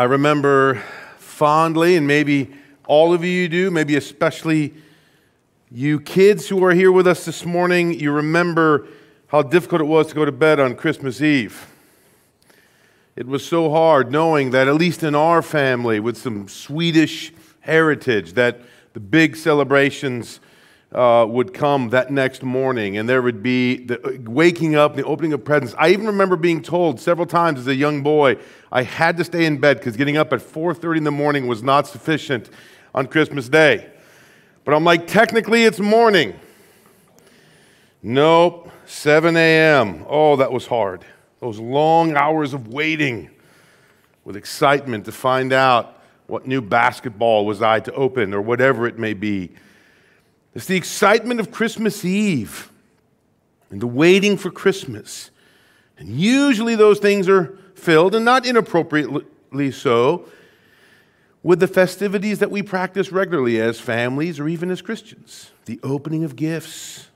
I remember fondly, and maybe all of you do, maybe especially you kids who are here with us this morning, you remember how difficult it was to go to bed on Christmas Eve. It was so hard knowing that, at least in our family, with some Swedish heritage, that the big celebrations uh, would come that next morning, and there would be the waking up, the opening of presents. I even remember being told several times as a young boy I had to stay in bed because getting up at 4:30 in the morning was not sufficient on Christmas Day. But I'm like, technically, it's morning. Nope, 7 a.m. Oh, that was hard. Those long hours of waiting with excitement to find out what new basketball was I to open or whatever it may be. It's the excitement of Christmas Eve and the waiting for Christmas. And usually those things are filled, and not inappropriately so, with the festivities that we practice regularly as families or even as Christians the opening of gifts,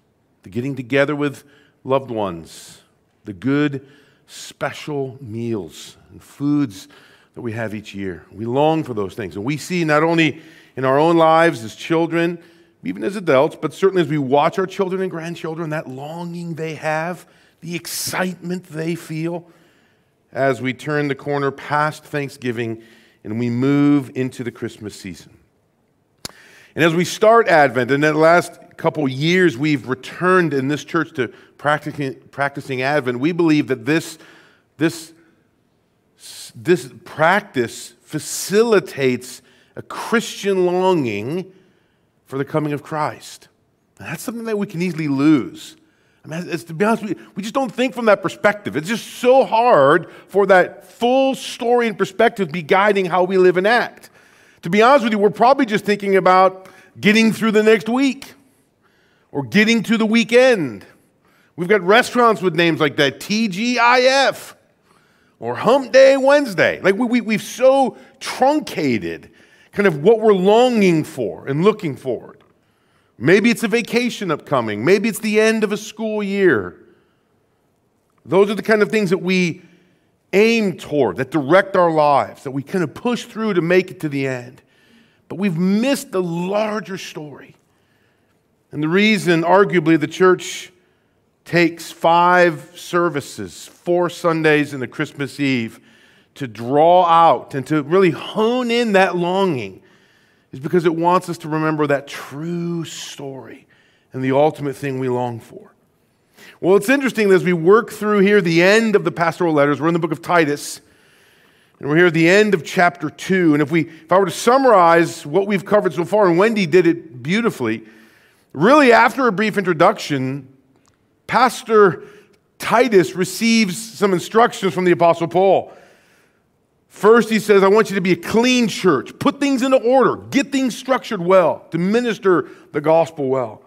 the getting together with loved ones, the good, special meals and foods that we have each year. We long for those things. And we see not only in our own lives as children, even as adults, but certainly as we watch our children and grandchildren, that longing they have, the excitement they feel as we turn the corner past Thanksgiving and we move into the Christmas season. And as we start Advent, and in the last couple years we've returned in this church to practicing, Advent, we believe that this, this, this practice facilitates a Christian longing for the coming of Christ. And that's something that we can easily lose. I mean, to be honest you, we just don't think from that perspective. It's just so hard for that full story and perspective to be guiding how we live and act. To be honest with you, we're probably just thinking about getting through the next week or getting to the weekend. We've got restaurants with names like that TGIF or Hump Day Wednesday. Like we, we, we've so truncated kind of what we're longing for and looking forward. Maybe it's a vacation upcoming. Maybe it's the end of a school year. Those are the kind of things that we aim toward, that direct our lives, that we kind of push through to make it to the end. But we've missed the larger story. And the reason, arguably, the church takes five services, four Sundays and the Christmas Eve, to draw out and to really hone in that longing is because it wants us to remember that true story and the ultimate thing we long for. Well, it's interesting as we work through here the end of the pastoral letters, we're in the book of Titus, and we're here at the end of chapter 2. And if, we, if I were to summarize what we've covered so far, and Wendy did it beautifully, really after a brief introduction, Pastor Titus receives some instructions from the Apostle Paul. First, he says, I want you to be a clean church. Put things into order. Get things structured well to minister the gospel well.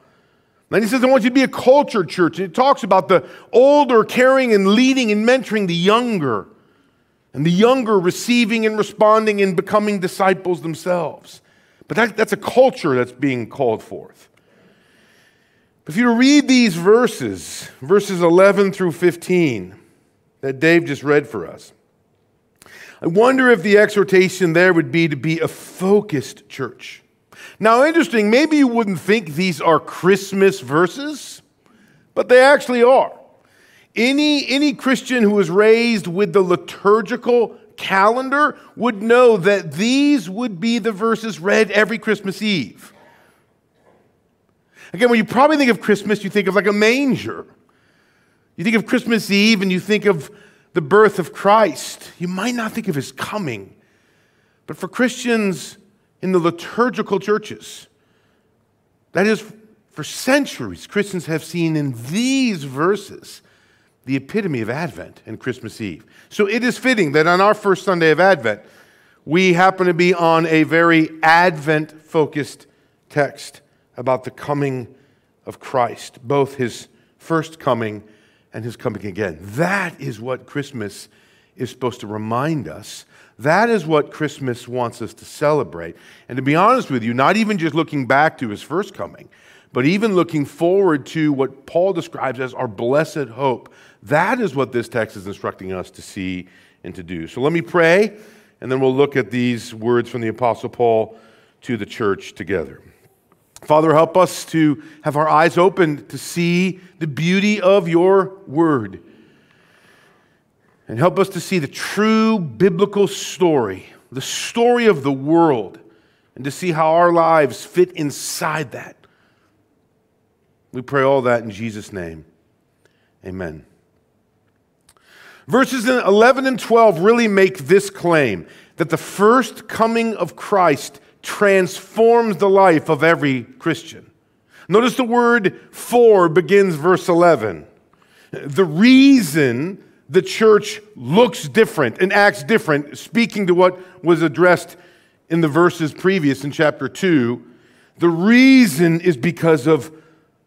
Then he says, I want you to be a cultured church. And it talks about the older caring and leading and mentoring the younger, and the younger receiving and responding and becoming disciples themselves. But that, that's a culture that's being called forth. If you read these verses, verses 11 through 15, that Dave just read for us, I wonder if the exhortation there would be to be a focused church. Now, interesting, maybe you wouldn't think these are Christmas verses, but they actually are. Any, any Christian who was raised with the liturgical calendar would know that these would be the verses read every Christmas Eve. Again, when you probably think of Christmas, you think of like a manger. You think of Christmas Eve and you think of the birth of Christ, you might not think of his coming. But for Christians in the liturgical churches, that is, for centuries, Christians have seen in these verses the epitome of Advent and Christmas Eve. So it is fitting that on our first Sunday of Advent, we happen to be on a very Advent focused text about the coming of Christ, both his first coming and his coming again. That is what Christmas is supposed to remind us. That is what Christmas wants us to celebrate. And to be honest with you, not even just looking back to his first coming, but even looking forward to what Paul describes as our blessed hope. That is what this text is instructing us to see and to do. So let me pray, and then we'll look at these words from the Apostle Paul to the church together. Father, help us to have our eyes open to see the beauty of your word. And help us to see the true biblical story, the story of the world, and to see how our lives fit inside that. We pray all that in Jesus' name. Amen. Verses 11 and 12 really make this claim that the first coming of Christ transforms the life of every Christian. Notice the word for begins verse 11. The reason the church looks different and acts different, speaking to what was addressed in the verses previous in chapter 2, the reason is because of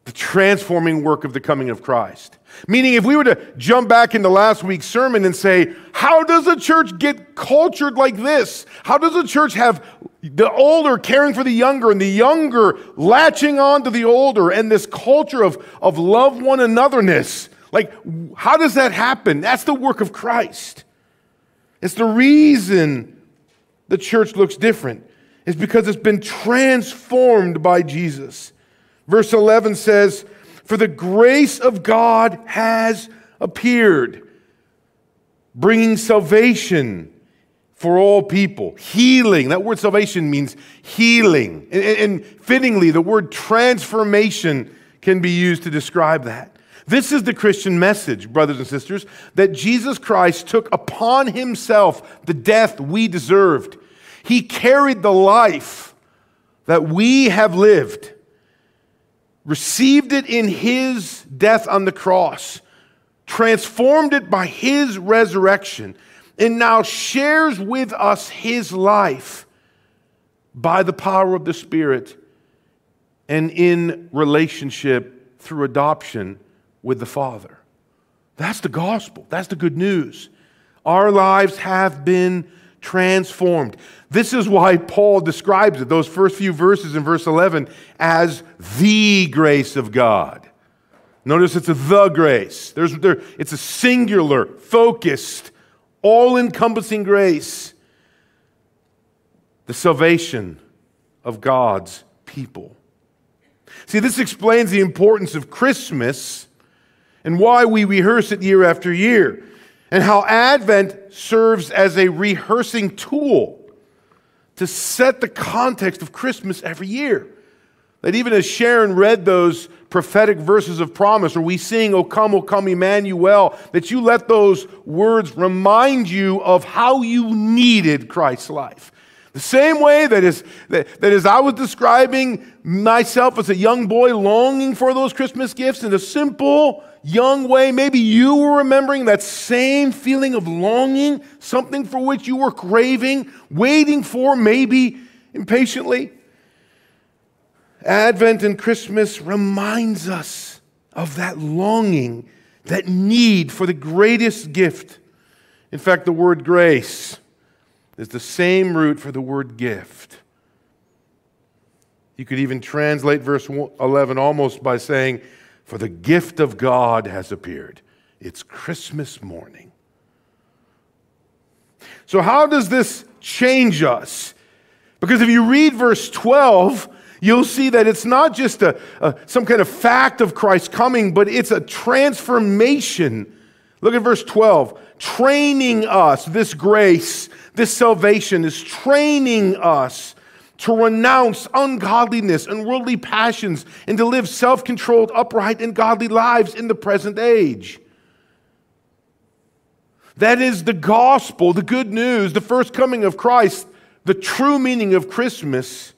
the transforming work of the coming of Christ. Meaning, if we were to jump back into last week's sermon and say, How does a church get cultured like this? How does a church have the older caring for the younger and the younger latching on to the older and this culture of, of love one anotherness? Like, how does that happen? That's the work of Christ. It's the reason the church looks different, is because it's been transformed by Jesus. Verse 11 says, For the grace of God has appeared, bringing salvation for all people, healing. That word salvation means healing. And, and, fittingly, the word transformation can be used to describe that. This is the Christian message, brothers and sisters, that Jesus Christ took upon himself the death we deserved. He carried the life that we have lived received it in his death on the cross, transformed it by his resurrection, and now shares with us his life by the power of the Spirit and in relationship through adoption with the Father. That's the gospel. That's the good news. Our lives have been transformed. This is why Paul describes it, those first few verses in verse 11, as the grace of God. Notice it's a the grace. There's, there, it's a singular, focused, all encompassing grace. The salvation of God's people. See, this explains the importance of Christmas and why we rehearse it year after year and how Advent serves as a rehearsing tool to set the context of Christmas every year. That even as Sharon read those prophetic verses of promise, or we sing, O come, O come, Emmanuel, that you let those words remind you of how you needed Christ's life. The same way that as, that, that as I was describing myself as a young boy longing for those Christmas gifts in a simple, young way, maybe you were remembering that same feeling of longing, something for which you were craving, waiting for, maybe impatiently. Advent and Christmas reminds us of that longing, that need for the greatest gift. In fact, the word grace is the same root for the word gift. You could even translate verse 11 almost by saying, For the gift of God has appeared. It's Christmas morning. So, how does this change us? Because if you read verse 12, you'll see that it's not just a, a, some kind of fact of Christ coming, but it's a transformation. Look at verse 12. Training us, this grace this salvation is training us to renounce ungodliness and worldly passions and to live self controlled, upright, and godly lives in the present age. That is the gospel, the good news, the first coming of Christ, the true meaning of Christmas,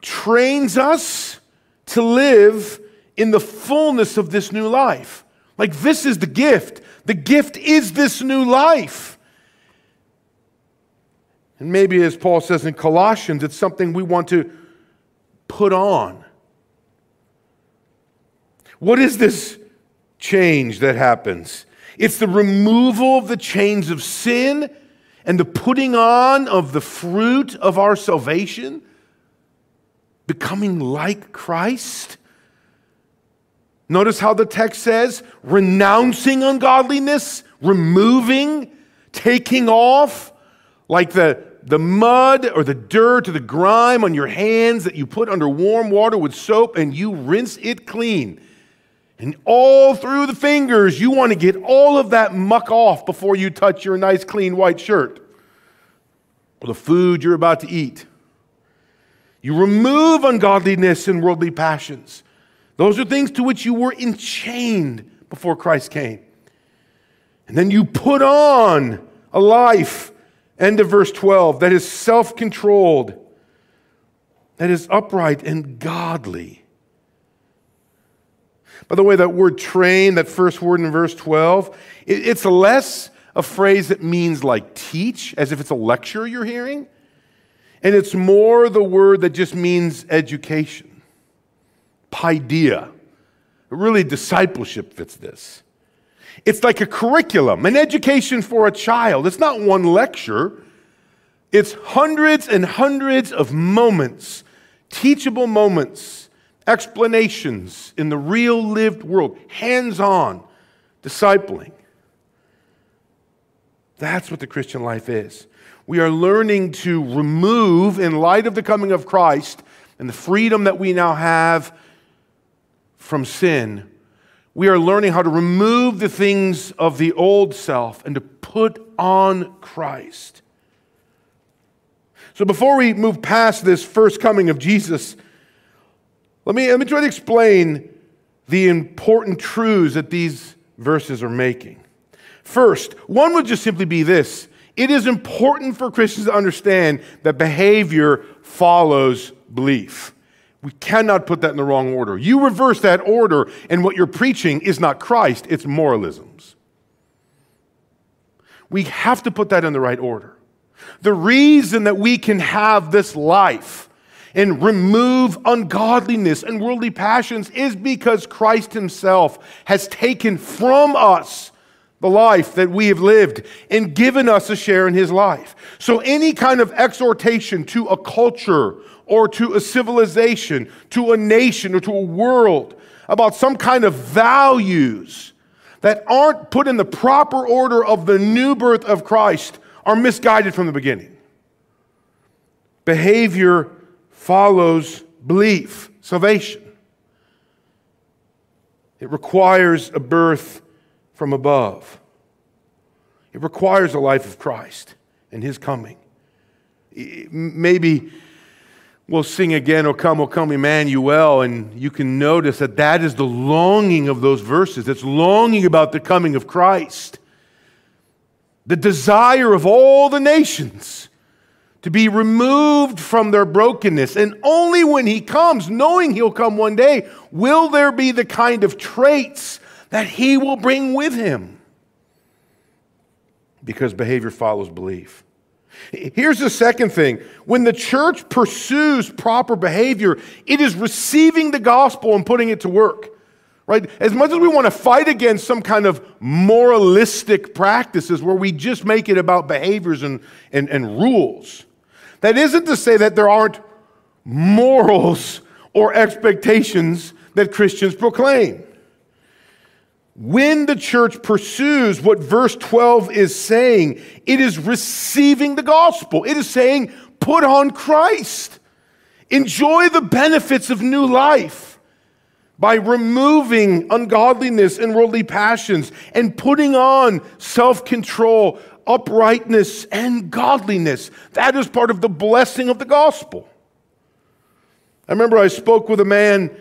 trains us to live in the fullness of this new life. Like, this is the gift. The gift is this new life. And maybe, as Paul says in Colossians, it's something we want to put on. What is this change that happens? It's the removal of the chains of sin and the putting on of the fruit of our salvation, becoming like Christ. Notice how the text says renouncing ungodliness, removing, taking off like the, the mud or the dirt or the grime on your hands that you put under warm water with soap and you rinse it clean. And all through the fingers, you want to get all of that muck off before you touch your nice, clean white shirt or the food you're about to eat. You remove ungodliness and worldly passions. Those are things to which you were enchained before Christ came. And then you put on a life, end of verse 12, that is self controlled, that is upright and godly. By the way, that word train, that first word in verse 12, it's less a phrase that means like teach, as if it's a lecture you're hearing, and it's more the word that just means education. Paideia. Really, discipleship fits this. It's like a curriculum, an education for a child. It's not one lecture, it's hundreds and hundreds of moments, teachable moments, explanations in the real lived world, hands on, discipling. That's what the Christian life is. We are learning to remove, in light of the coming of Christ and the freedom that we now have from sin, we are learning how to remove the things of the old self and to put on Christ. So before we move past this first coming of Jesus, let me, let me try to explain the important truths that these verses are making. First, one would just simply be this it is important for Christians to understand that behavior follows belief. We cannot put that in the wrong order. You reverse that order, and what you're preaching is not Christ, it's moralisms. We have to put that in the right order. The reason that we can have this life and remove ungodliness and worldly passions is because Christ Himself has taken from us the life that we have lived and given us a share in his life. So, any kind of exhortation to a culture or to a civilization, to a nation or to a world about some kind of values that aren't put in the proper order of the new birth of Christ are misguided from the beginning. Behavior follows belief, salvation. It requires a birth from above. It requires a life of Christ and His coming. Maybe we'll sing again, O come, O come, Emmanuel, and you can notice that that is the longing of those verses. It's longing about the coming of Christ. The desire of all the nations to be removed from their brokenness. And only when He comes, knowing He'll come one day, will there be the kind of traits that he will bring with him. Because behavior follows belief. Here's the second thing when the church pursues proper behavior, it is receiving the gospel and putting it to work. Right? As much as we want to fight against some kind of moralistic practices where we just make it about behaviors and, and, and rules, that isn't to say that there aren't morals or expectations that Christians proclaim. When the church pursues what verse 12 is saying, it is receiving the gospel. It is saying, put on Christ. Enjoy the benefits of new life by removing ungodliness and worldly passions and putting on self control, uprightness, and godliness. That is part of the blessing of the gospel. I remember I spoke with a man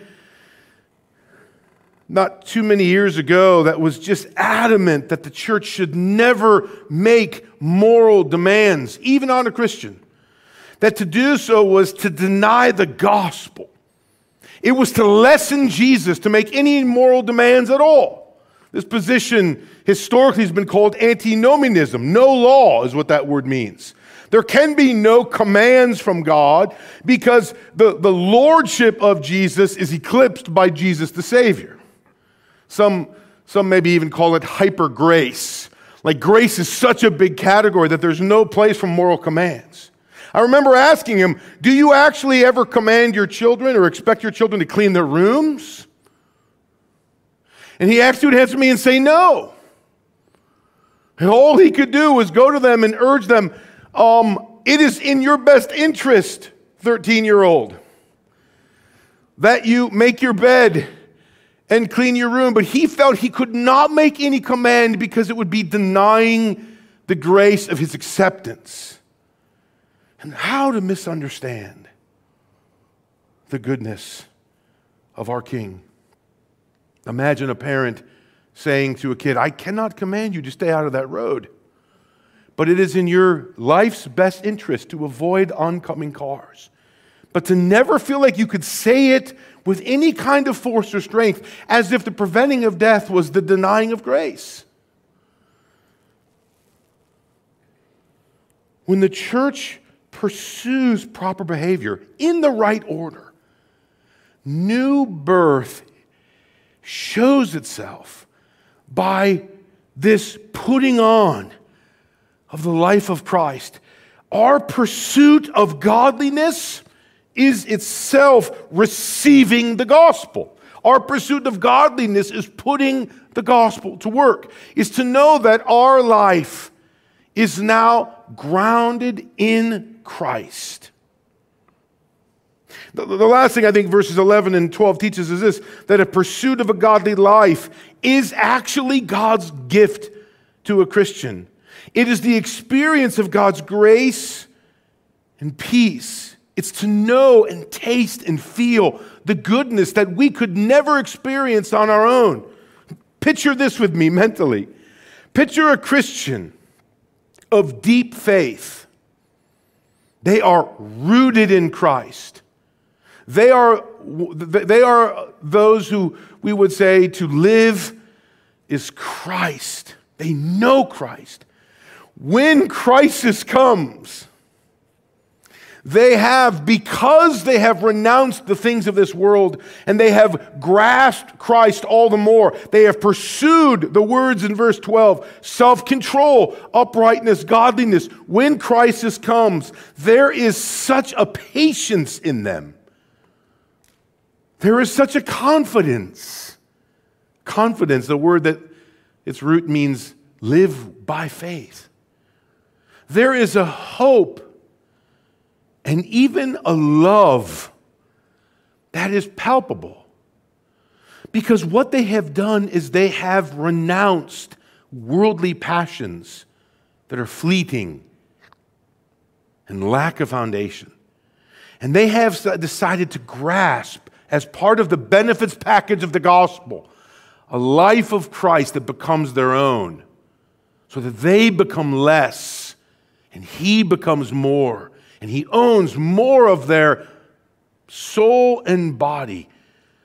not too many years ago that was just adamant that the church should never make moral demands, even on a Christian. That to do so was to deny the gospel. It was to lessen Jesus to make any moral demands at all. This position historically has been called antinomianism. No law is what that word means. There can be no commands from God because the, the lordship of Jesus is eclipsed by Jesus the Savior. Some, some maybe even call it hyper grace. Like grace is such a big category that there's no place for moral commands. I remember asking him, Do you actually ever command your children or expect your children to clean their rooms? And he actually would answer me and say, No. And all he could do was go to them and urge them Um, it is in your best interest, 13 year old, that you make your bed and clean your room. But he felt he could not make any command because it would be denying the grace of his acceptance. And how to misunderstand the goodness of our King. Imagine a parent saying to a kid, I cannot command you to stay out of that road, but it is in your life's best interest to avoid oncoming cars. But to never feel like you could say it with any kind of force or strength, as if the preventing of death was the denying of grace. When the church pursues proper behavior in the right order, new birth shows itself by this putting on of the life of Christ. Our pursuit of godliness is itself receiving the gospel. Our pursuit of godliness is putting the gospel to work, is to know that our life is now grounded in Christ. The, the, last thing I think verses 11 and 12 teaches is this that a pursuit of a godly life is actually God's gift to a Christian. It is the experience of God's grace and peace. It's to know and taste and feel the goodness that we could never experience on our own. Picture this with me mentally. Picture a Christian of deep faith. They are rooted in Christ. They are, they are those who we would say to live is Christ. They know Christ. When crisis comes, they have, because they have renounced the things of this world and they have grasped Christ all the more, they have pursued the words in verse 12 self control, uprightness, godliness. When crisis comes, there is such a patience in them. There is such a confidence. Confidence, the word that its root means live by faith. There is a hope and even a love that is palpable. Because what they have done is they have renounced worldly passions that are fleeting and lack of foundation. And they have decided to grasp, as part of the benefits package of the gospel, a life of Christ that becomes their own, so that they become less and He becomes more and He owns more of their soul and body,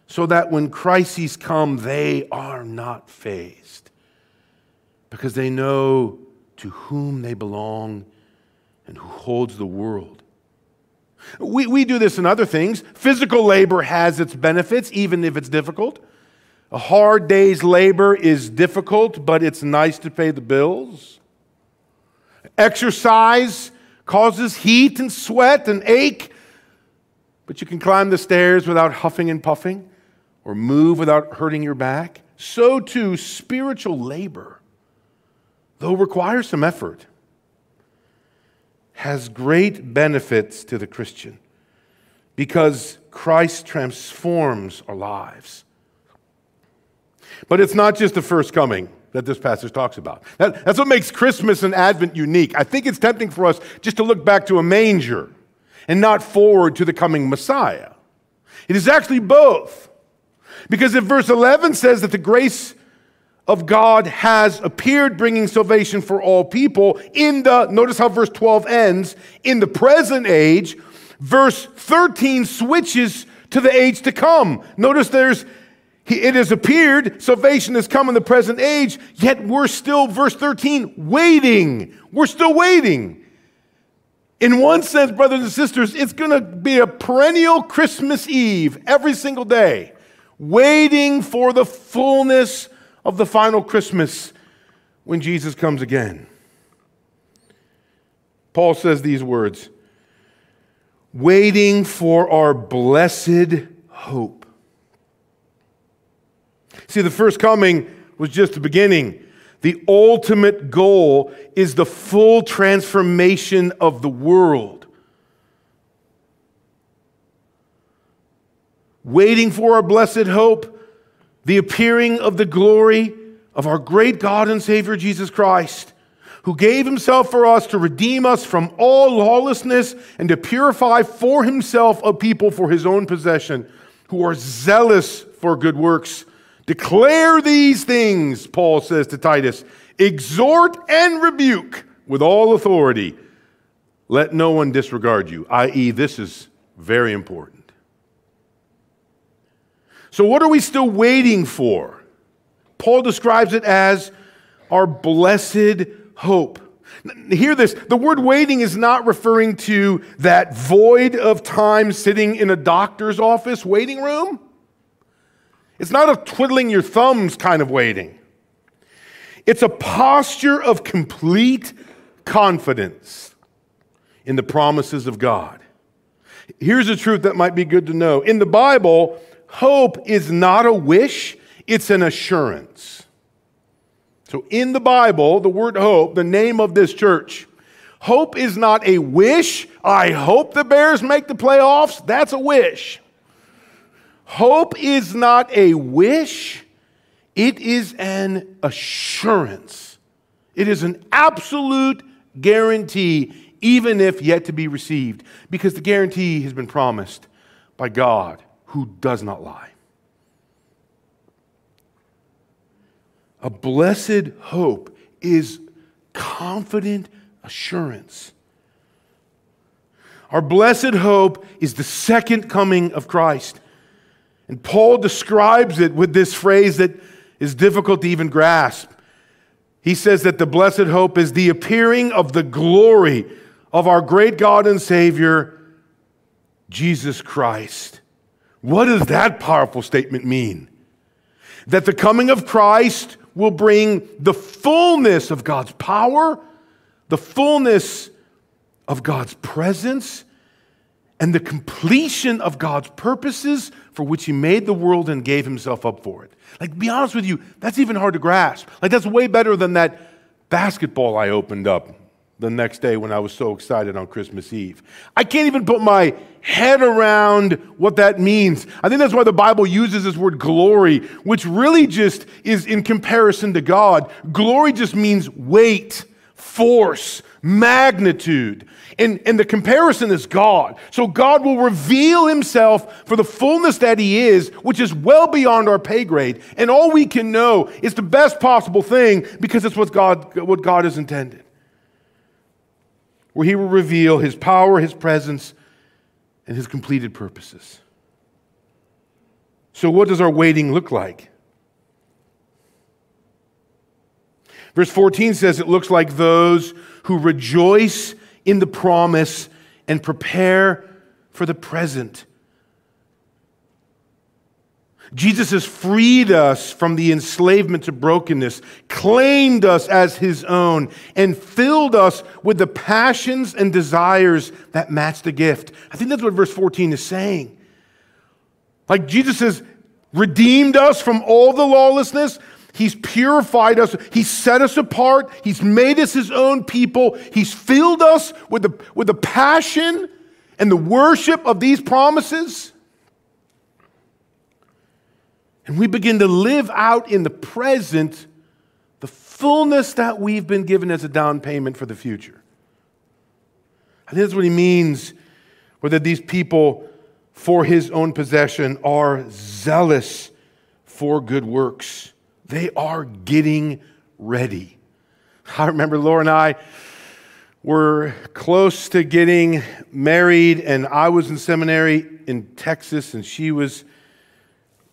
so that when crises come, they are not fazed because they know to whom they belong and who holds the world. We, we do this in other things. Physical labor has its benefits, even if it's difficult. A hard day's labor is difficult, but it's nice to pay the bills. Exercise causes heat and sweat and ache, but you can climb the stairs without huffing and puffing or move without hurting your back. So too, spiritual labor, though requires some effort, has great benefits to the Christian because Christ transforms our lives. But it's not just the first coming that this passage talks about. That, that's what makes Christmas and Advent unique. I think it's tempting for us just to look back to a manger and not forward to the coming Messiah. It is actually both. Because if verse 11 says that the grace of God has appeared, bringing salvation for all people, in the, notice how verse 12 ends, in the present age, verse 13 switches to the age to come. Notice there's it has appeared, salvation has come in the present age, yet we're still, verse 13, waiting. We're still waiting. In one sense, brothers and sisters, it's going to be a perennial Christmas Eve every single day, waiting for the fullness of the final Christmas when Jesus comes again. Paul says these words waiting for our blessed hope. See, the first coming was just the beginning. The ultimate goal is the full transformation of the world. Waiting for our blessed hope, the appearing of the glory of our great God and Savior Jesus Christ, who gave himself for us to redeem us from all lawlessness and to purify for himself a people for his own possession, who are zealous for good works. Declare these things, Paul says to Titus. Exhort and rebuke with all authority. Let no one disregard you, i.e., this is very important. So, what are we still waiting for? Paul describes it as our blessed hope. Hear this the word waiting is not referring to that void of time sitting in a doctor's office waiting room. It's not a twiddling your thumbs kind of waiting. It's a posture of complete confidence in the promises of God. Here's a truth that might be good to know. In the Bible, hope is not a wish, it's an assurance. So in the Bible, the word hope, the name of this church, hope is not a wish. I hope the Bears make the playoffs. That's a wish. Hope is not a wish, it is an assurance. It is an absolute guarantee, even if yet to be received, because the guarantee has been promised by God who does not lie. A blessed hope is confident assurance. Our blessed hope is the second coming of Christ. And Paul describes it with this phrase that is difficult to even grasp. He says that the blessed hope is the appearing of the glory of our great God and Savior, Jesus Christ. What does that powerful statement mean? That the coming of Christ will bring the fullness of God's power, the fullness of God's presence, and the completion of God's purposes for which He made the world and gave Himself up for it. Like, be honest with you, that's even hard to grasp. Like, that's way better than that basketball I opened up the next day when I was so excited on Christmas Eve. I can't even put my head around what that means. I think that's why the Bible uses this word glory, which really just is in comparison to God. Glory just means weight, force, magnitude. And, and the comparison is God. So God will reveal himself for the fullness that he is, which is well beyond our pay grade. And all we can know is the best possible thing because it's what God, what God has intended. Where he will reveal his power, his presence, and his completed purposes. So, what does our waiting look like? Verse 14 says it looks like those who rejoice in the promise and prepare for the present. Jesus has freed us from the enslavement to brokenness, claimed us as his own, and filled us with the passions and desires that match the gift. I think that's what verse 14 is saying. Like Jesus has redeemed us from all the lawlessness, He's purified us. He's set us apart. He's made us his own people. He's filled us with the, with the passion and the worship of these promises. And we begin to live out in the present the fullness that we've been given as a down payment for the future. I think that's what he means, whether these people for his own possession are zealous for good works. They are getting ready. I remember Laura and I were close to getting married, and I was in seminary in Texas, and she was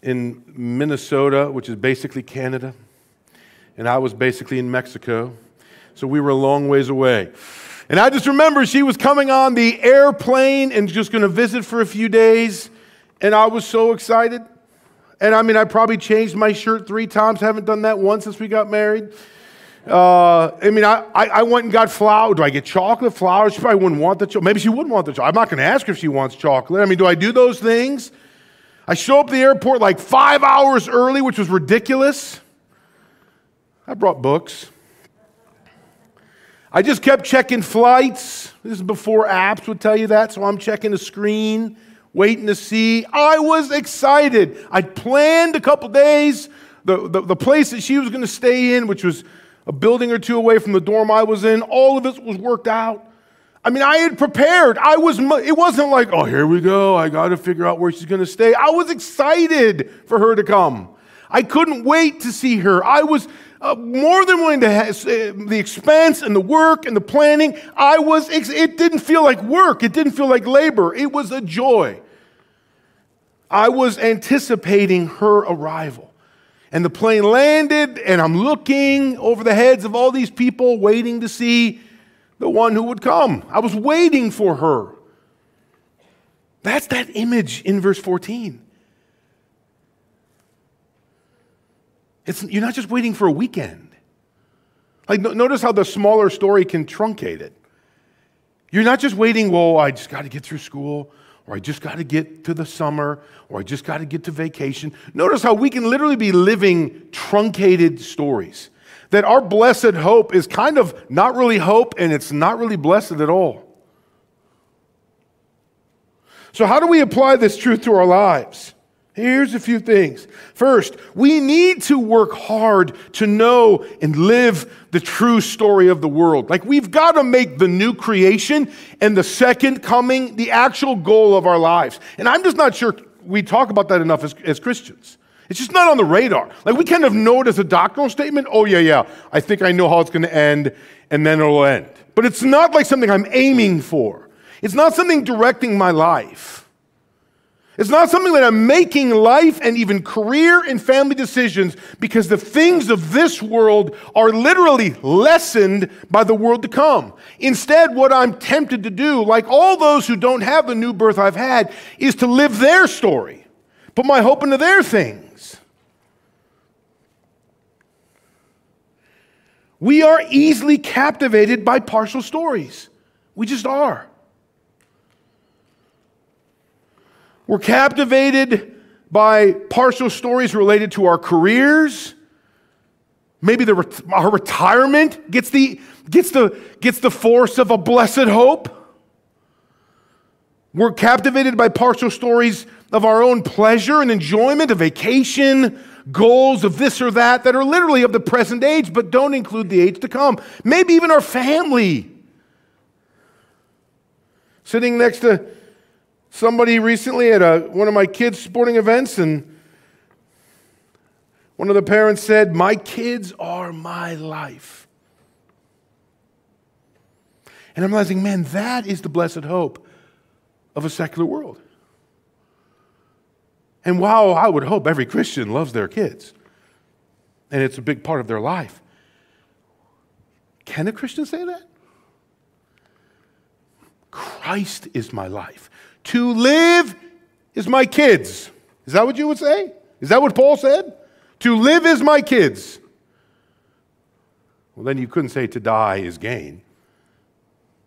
in Minnesota, which is basically Canada, and I was basically in Mexico. So we were a long ways away. And I just remember she was coming on the airplane and just going to visit for a few days, and I was so excited. And I mean, I probably changed my shirt three times. Haven't done that once since we got married. Uh, I mean, I, I, I, went and got flowers. Do I get chocolate flowers? She probably wouldn't want the chocolate. Maybe she wouldn't want the chocolate. I'm not going to ask her if she wants chocolate. I mean, do I do those things? I show up at the airport like five hours early, which was ridiculous. I brought books. I just kept checking flights. This is before apps would tell you that, so I'm checking the screen, waiting to see. I was excited. I'd planned a couple days. The, the, the place that she was going to stay in, which was a building or two away from the dorm I was in, all of it was worked out. I mean, I had prepared. I was, it wasn't like, oh, here we go. I got to figure out where she's going to stay. I was excited for her to come. I couldn't wait to see her. I was uh, more than willing to have uh, the expense and the work and the planning. I was, it didn't feel like work. It didn't feel like labor. It was a joy. I was anticipating her arrival. And the plane landed, and I'm looking over the heads of all these people, waiting to see the one who would come. I was waiting for her. That's that image in verse 14. It's, you're not just waiting for a weekend. Like, notice how the smaller story can truncate it. You're not just waiting, well, I just got to get through school, or I just got to get to the summer, or I just got to get to vacation. Notice how we can literally be living truncated stories that our blessed hope is kind of not really hope and it's not really blessed at all. So, how do we apply this truth to our lives? Here's a few things. First, we need to work hard to know and live the true story of the world. Like, we've got to make the new creation and the second coming the actual goal of our lives. And I'm just not sure we talk about that enough as, as Christians. It's just not on the radar. Like we kind of know it as a doctrinal statement. Oh, yeah, yeah. I think I know how it's going to end, and then it'll end. But it's not like something I'm aiming for. It's not something directing my life. It's not something that I'm making life and even career and family decisions because the things of this world are literally lessened by the world to come. Instead, what I'm tempted to do, like all those who don't have the new birth I've had, is to live their story, put my hope into their things. We are easily captivated by partial stories. We just are. We're captivated by partial stories related to our careers. Maybe the, our retirement gets the, gets, the, gets the force of a blessed hope. We're captivated by partial stories of our own pleasure and enjoyment, a vacation, goals of this or that that are literally of the present age, but don't include the age to come. Maybe even our family. Sitting next to somebody recently at a, one of my kids' sporting events, and one of the parents said, My kids are my life. And I'm realizing, man, that is the blessed hope of a secular world. And while I would hope every Christian loves their kids, and it's a big part of their life, can a Christian say that? Christ is my life. To live is my kids. Is that what you would say? Is that what Paul said? To live is my kids. Well, then you couldn't say to die is gain,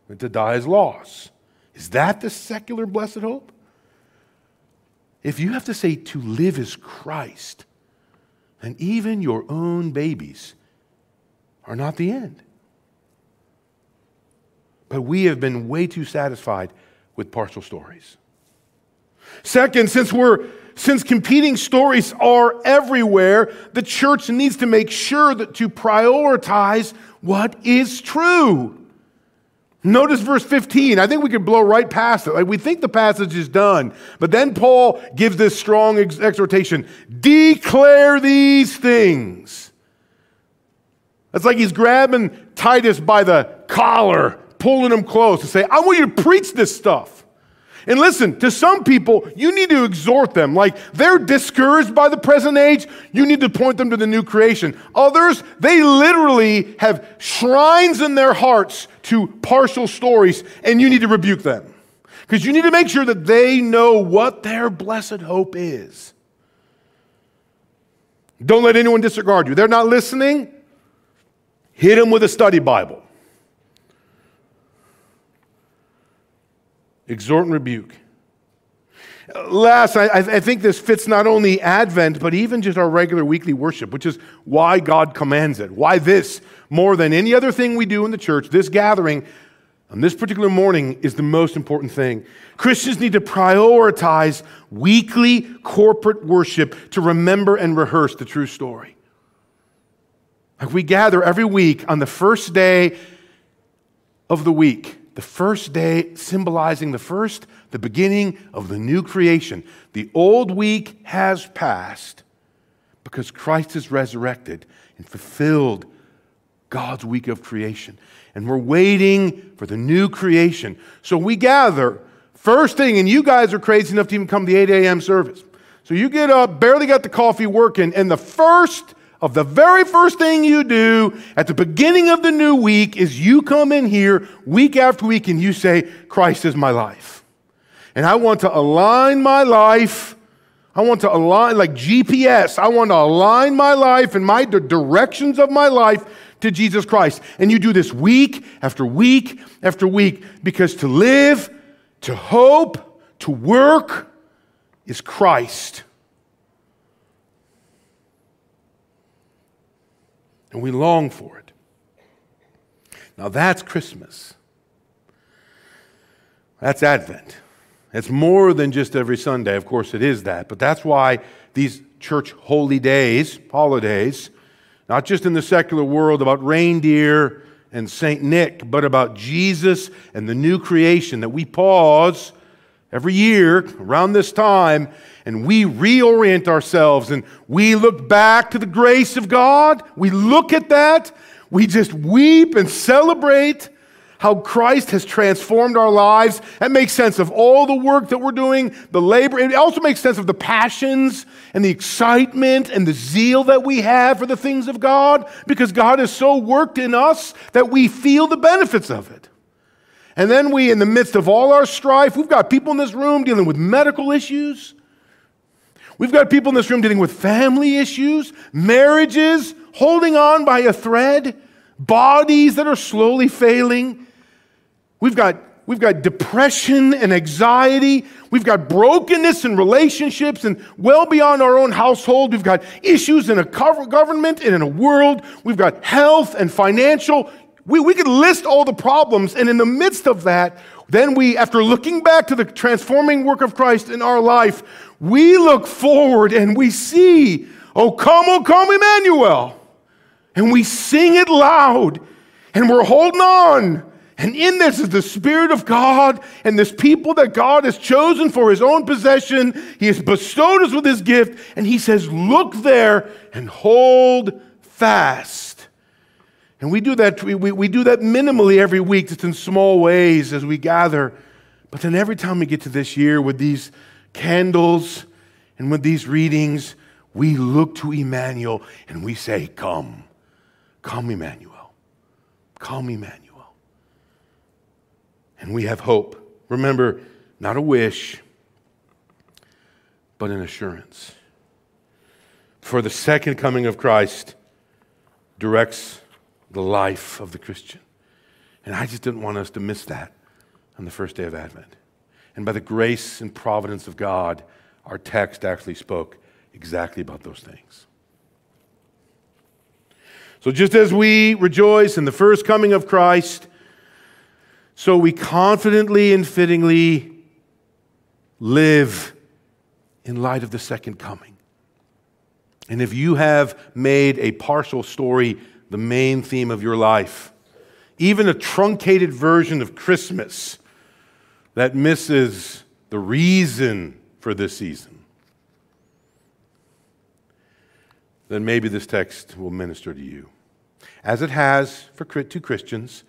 and to die is loss. Is that the secular blessed hope? If you have to say to live is Christ, then even your own babies are not the end. But we have been way too satisfied with partial stories. Second, since we're since competing stories are everywhere, the church needs to make sure that to prioritize what is true. Notice verse 15. I think we could blow right past it. Like we think the passage is done, but then Paul gives this strong ex- exhortation declare these things. It's like he's grabbing Titus by the collar, pulling them close to say, I want you to preach this stuff. And listen, to some people, you need to exhort them. Like they're discouraged by the present age, you need to point them to the new creation. Others, they literally have shrines in their hearts to partial stories, and you need to rebuke them. Because you need to make sure that they know what their blessed hope is. Don't let anyone disregard you. They're not listening, hit them with a study Bible. Exhort and rebuke. Last, I, I think this fits not only Advent, but even just our regular weekly worship, which is why God commands it. Why this, more than any other thing we do in the church, this gathering on this particular morning is the most important thing. Christians need to prioritize weekly corporate worship to remember and rehearse the true story. Like we gather every week on the first day of the week the first day symbolizing the first, the beginning of the new creation. The old week has passed because Christ is resurrected and fulfilled God's week of creation. And we're waiting for the new creation. So we gather first thing, and you guys are crazy enough to even come to the 8 a.m. service. So you get up, barely got the coffee working, and the first of the very first thing you do at the beginning of the new week is you come in here week after week and you say, Christ is my life. And I want to align my life. I want to align, like GPS, I want to align my life and my the directions of my life to Jesus Christ. And you do this week after week after week because to live, to hope, to work is Christ. And we long for it. Now that's Christmas. That's Advent. It's more than just every Sunday. Of course, it is that. But that's why these church holy days, holidays, not just in the secular world about reindeer and St. Nick, but about Jesus and the new creation, that we pause every year around this time and we reorient ourselves and we look back to the grace of God. We look at that. We just weep and celebrate how Christ has transformed our lives. That makes sense of all the work that we're doing, the labor. It also makes sense of the passions and the excitement and the zeal that we have for the things of God because God has so worked in us that we feel the benefits of it. And then we, in the midst of all our strife, we've got people in this room dealing with medical issues. We've got people in this room dealing with family issues, marriages, holding on by a thread, bodies that are slowly failing. We've got, we've got depression and anxiety. We've got brokenness in relationships and well beyond our own household. We've got issues in a government and in a world. We've got health and financial. We, we could list all the problems, and in the midst of that, then we, after looking back to the transforming work of Christ in our life, we look forward and we see, Oh, come, oh, come, Emmanuel. And we sing it loud, and we're holding on. And in this is the Spirit of God and this people that God has chosen for His own possession. He has bestowed us with His gift, and He says, Look there and hold fast. And we do that, we, we do that minimally every week, just in small ways as we gather. But then every time we get to this year with these candles and with these readings, we look to Emmanuel and we say, Come, come, Emmanuel, come, Emmanuel. And we have hope. Remember, not a wish, but an assurance. For the second coming of Christ directs the life of the Christian. And I just didn't want us to miss that on the first day of Advent. And by the grace and providence of God, our text actually spoke exactly about those things. So, just as we rejoice in the first coming of Christ, so we confidently and fittingly live in light of the second coming. And if you have made a partial story the main theme of your life. Even a truncated version of Christmas that misses the reason for this season. Then maybe this text will minister to you. As it has for two Christians,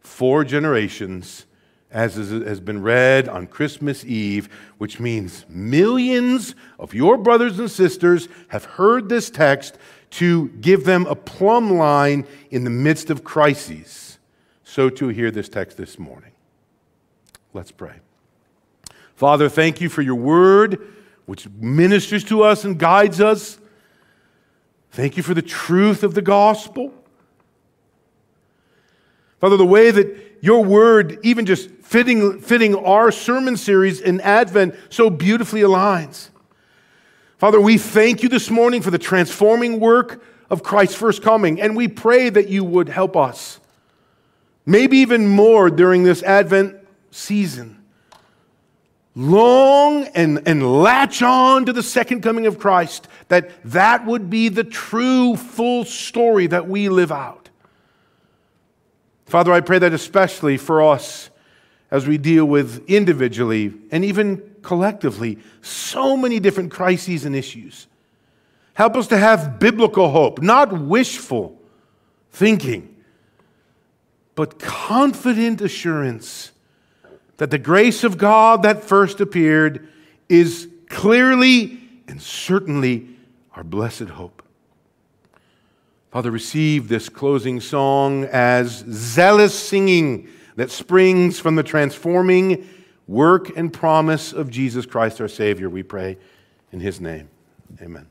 four generations, as has been read on Christmas Eve, which means millions of your brothers and sisters have heard this text to give them a plumb line in the midst of crises. So to hear this text this morning. Let's pray. Father, thank you for your word, which ministers to us and guides us. Thank you for the truth of the gospel. Father, the way that your word, even just fitting, fitting our sermon series in Advent, so beautifully aligns. Father, we thank you this morning for the transforming work of Christ's first coming, and we pray that you would help us, maybe even more during this Advent season. Long and, and latch on to the second coming of Christ, that that would be the true full story that we live out. Father, I pray that especially for us as we deal with individually and even collectively so many different crises and issues. Help us to have biblical hope, not wishful thinking, but confident assurance that the grace of God that first appeared is clearly and certainly our blessed hope. Father, receive this closing song as zealous singing that springs from the transforming work and promise of Jesus Christ our Savior, we pray in His name. Amen.